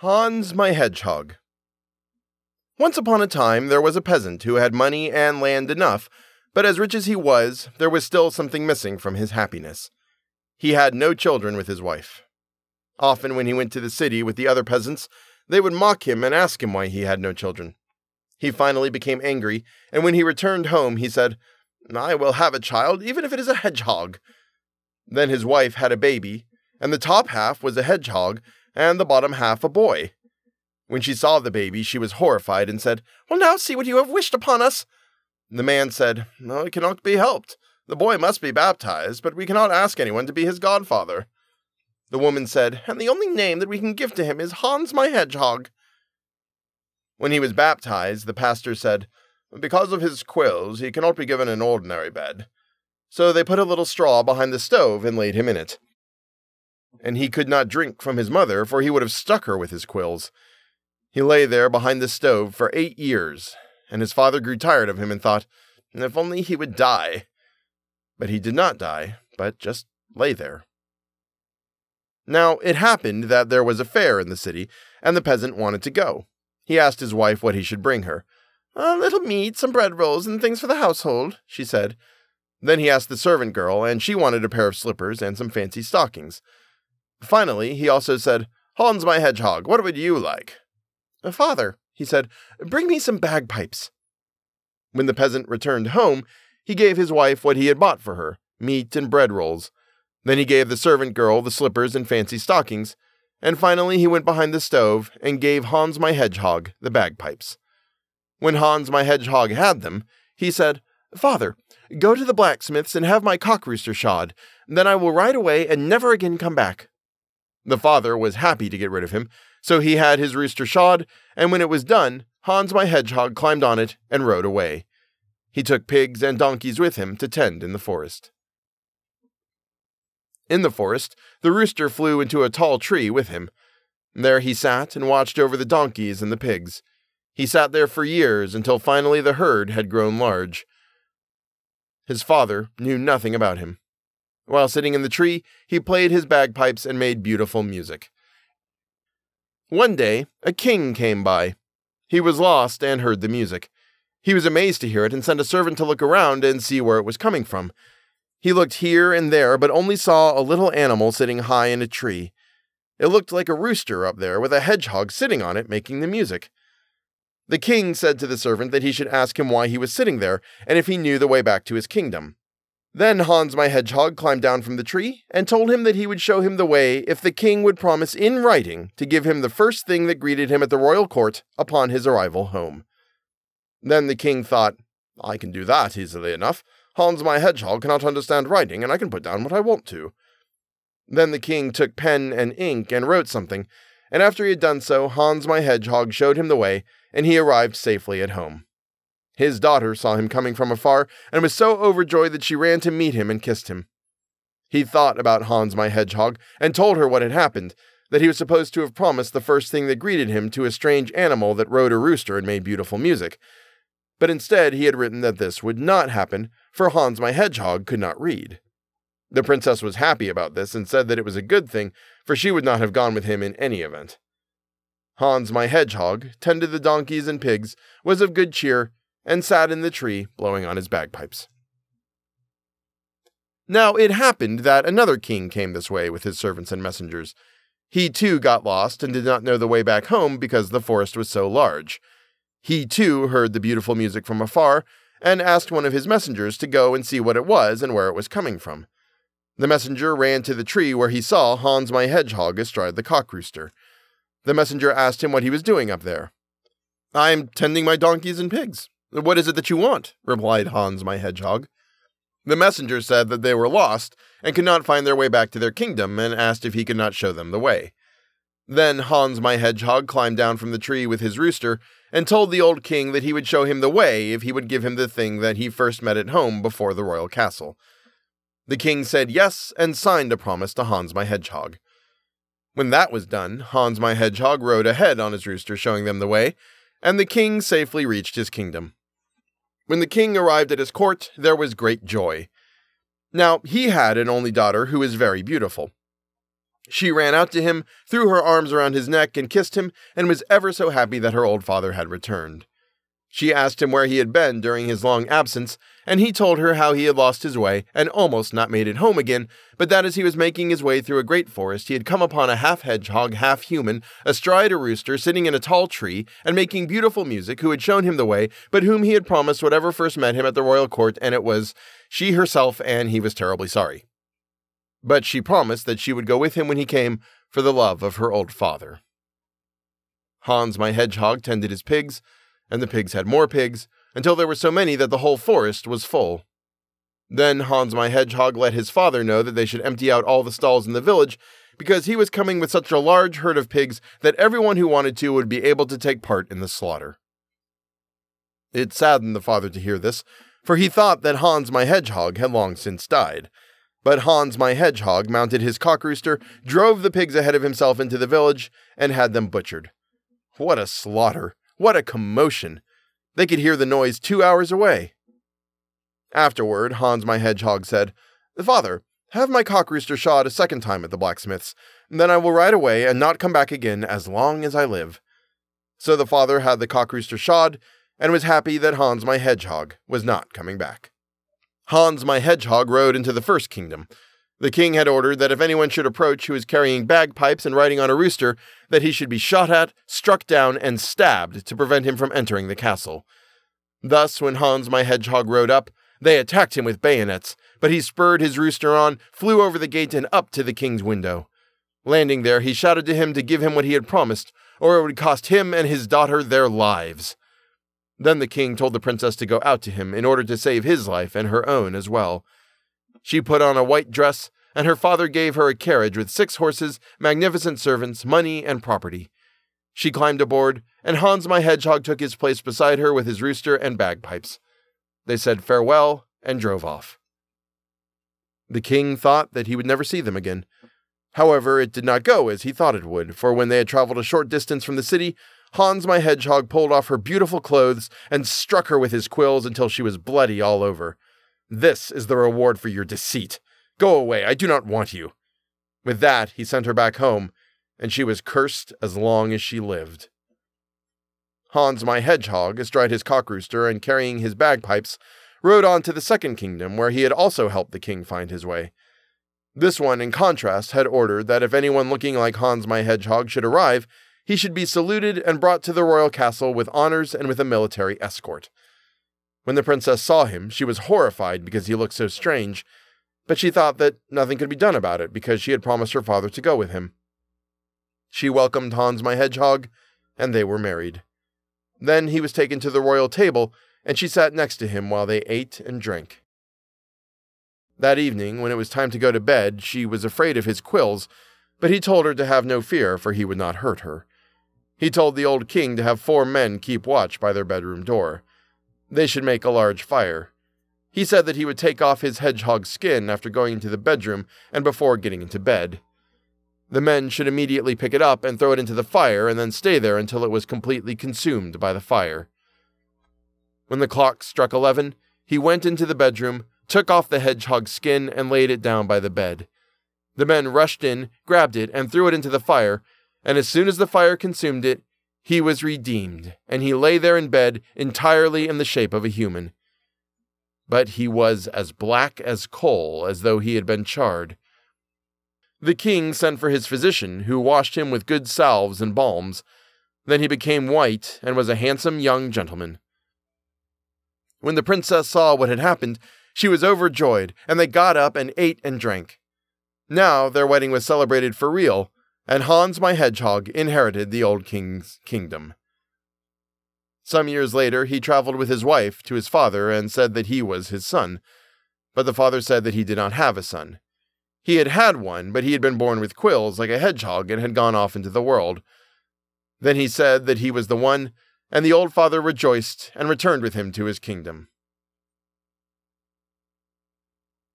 Hans my Hedgehog. Once upon a time there was a peasant who had money and land enough, but as rich as he was, there was still something missing from his happiness. He had no children with his wife. Often, when he went to the city with the other peasants, they would mock him and ask him why he had no children. He finally became angry, and when he returned home, he said, I will have a child, even if it is a hedgehog. Then his wife had a baby, and the top half was a hedgehog, and the bottom half a boy. When she saw the baby, she was horrified and said, Well, now see what you have wished upon us. The man said, No, it cannot be helped. The boy must be baptized, but we cannot ask anyone to be his godfather. The woman said, And the only name that we can give to him is Hans my Hedgehog. When he was baptized, the pastor said, Because of his quills, he cannot be given an ordinary bed. So they put a little straw behind the stove and laid him in it and he could not drink from his mother, for he would have stuck her with his quills. He lay there behind the stove for eight years, and his father grew tired of him and thought, if only he would die. But he did not die, but just lay there. Now it happened that there was a fair in the city, and the peasant wanted to go. He asked his wife what he should bring her. A little meat, some bread rolls, and things for the household, she said. Then he asked the servant girl, and she wanted a pair of slippers and some fancy stockings. Finally, he also said, Hans my hedgehog, what would you like? Uh, father, he said, bring me some bagpipes. When the peasant returned home, he gave his wife what he had bought for her meat and bread rolls. Then he gave the servant girl the slippers and fancy stockings, and finally he went behind the stove and gave Hans my hedgehog the bagpipes. When Hans my hedgehog had them, he said, Father, go to the blacksmith's and have my cock rooster shod. Then I will ride away and never again come back. The father was happy to get rid of him, so he had his rooster shod, and when it was done, Hans my hedgehog climbed on it and rode away. He took pigs and donkeys with him to tend in the forest. In the forest, the rooster flew into a tall tree with him. There he sat and watched over the donkeys and the pigs. He sat there for years until finally the herd had grown large. His father knew nothing about him. While sitting in the tree, he played his bagpipes and made beautiful music. One day, a king came by. He was lost and heard the music. He was amazed to hear it and sent a servant to look around and see where it was coming from. He looked here and there, but only saw a little animal sitting high in a tree. It looked like a rooster up there with a hedgehog sitting on it making the music. The king said to the servant that he should ask him why he was sitting there and if he knew the way back to his kingdom. Then Hans my Hedgehog climbed down from the tree and told him that he would show him the way if the king would promise in writing to give him the first thing that greeted him at the royal court upon his arrival home. Then the king thought, I can do that easily enough. Hans my Hedgehog cannot understand writing, and I can put down what I want to. Then the king took pen and ink and wrote something, and after he had done so, Hans my Hedgehog showed him the way, and he arrived safely at home. His daughter saw him coming from afar and was so overjoyed that she ran to meet him and kissed him. He thought about Hans my hedgehog and told her what had happened, that he was supposed to have promised the first thing that greeted him to a strange animal that rode a rooster and made beautiful music. But instead, he had written that this would not happen, for Hans my hedgehog could not read. The princess was happy about this and said that it was a good thing, for she would not have gone with him in any event. Hans my hedgehog tended the donkeys and pigs, was of good cheer, and sat in the tree blowing on his bagpipes. Now it happened that another king came this way with his servants and messengers. He too got lost and did not know the way back home because the forest was so large. He too heard the beautiful music from afar and asked one of his messengers to go and see what it was and where it was coming from. The messenger ran to the tree where he saw Hans my hedgehog astride the cock rooster. The messenger asked him what he was doing up there. I'm tending my donkeys and pigs, what is it that you want? replied Hans my hedgehog. The messenger said that they were lost and could not find their way back to their kingdom and asked if he could not show them the way. Then Hans my hedgehog climbed down from the tree with his rooster and told the old king that he would show him the way if he would give him the thing that he first met at home before the royal castle. The king said yes and signed a promise to Hans my hedgehog. When that was done, Hans my hedgehog rode ahead on his rooster, showing them the way, and the king safely reached his kingdom. When the king arrived at his court, there was great joy. Now, he had an only daughter who was very beautiful. She ran out to him, threw her arms around his neck, and kissed him, and was ever so happy that her old father had returned. She asked him where he had been during his long absence, and he told her how he had lost his way and almost not made it home again, but that as he was making his way through a great forest, he had come upon a half hedgehog, half human, astride a rooster, sitting in a tall tree, and making beautiful music, who had shown him the way, but whom he had promised whatever first met him at the royal court, and it was she herself, and he was terribly sorry. But she promised that she would go with him when he came, for the love of her old father. Hans my hedgehog tended his pigs, and the pigs had more pigs, until there were so many that the whole forest was full. Then Hans my hedgehog let his father know that they should empty out all the stalls in the village, because he was coming with such a large herd of pigs that everyone who wanted to would be able to take part in the slaughter. It saddened the father to hear this, for he thought that Hans my hedgehog had long since died. But Hans my hedgehog mounted his cock rooster, drove the pigs ahead of himself into the village, and had them butchered. What a slaughter! What a commotion! They could hear the noise two hours away. Afterward, Hans my hedgehog said, Father, have my cock rooster shod a second time at the blacksmith's, then I will ride away and not come back again as long as I live. So the father had the cock rooster shod, and was happy that Hans my hedgehog was not coming back. Hans my hedgehog rode into the first kingdom, the king had ordered that if anyone should approach who was carrying bagpipes and riding on a rooster, that he should be shot at, struck down, and stabbed to prevent him from entering the castle. Thus, when Hans my hedgehog rode up, they attacked him with bayonets, but he spurred his rooster on, flew over the gate, and up to the king's window. Landing there, he shouted to him to give him what he had promised, or it would cost him and his daughter their lives. Then the king told the princess to go out to him in order to save his life and her own as well. She put on a white dress, and her father gave her a carriage with six horses, magnificent servants, money, and property. She climbed aboard, and Hans my hedgehog took his place beside her with his rooster and bagpipes. They said farewell and drove off. The king thought that he would never see them again. However, it did not go as he thought it would, for when they had traveled a short distance from the city, Hans my hedgehog pulled off her beautiful clothes and struck her with his quills until she was bloody all over. This is the reward for your deceit. Go away, I do not want you. With that, he sent her back home, and she was cursed as long as she lived. Hans my hedgehog, astride his cock rooster and carrying his bagpipes, rode on to the second kingdom, where he had also helped the king find his way. This one, in contrast, had ordered that if anyone looking like Hans my hedgehog should arrive, he should be saluted and brought to the royal castle with honors and with a military escort. When the princess saw him, she was horrified because he looked so strange, but she thought that nothing could be done about it because she had promised her father to go with him. She welcomed Hans my hedgehog, and they were married. Then he was taken to the royal table, and she sat next to him while they ate and drank. That evening, when it was time to go to bed, she was afraid of his quills, but he told her to have no fear, for he would not hurt her. He told the old king to have four men keep watch by their bedroom door. They should make a large fire. He said that he would take off his hedgehog skin after going into the bedroom and before getting into bed. The men should immediately pick it up and throw it into the fire and then stay there until it was completely consumed by the fire. When the clock struck eleven, he went into the bedroom, took off the hedgehog skin, and laid it down by the bed. The men rushed in, grabbed it, and threw it into the fire, and as soon as the fire consumed it, he was redeemed, and he lay there in bed entirely in the shape of a human. But he was as black as coal, as though he had been charred. The king sent for his physician, who washed him with good salves and balms. Then he became white and was a handsome young gentleman. When the princess saw what had happened, she was overjoyed, and they got up and ate and drank. Now their wedding was celebrated for real, and Hans my hedgehog inherited the old king's kingdom. Some years later, he traveled with his wife to his father and said that he was his son. But the father said that he did not have a son. He had had one, but he had been born with quills like a hedgehog and had gone off into the world. Then he said that he was the one, and the old father rejoiced and returned with him to his kingdom.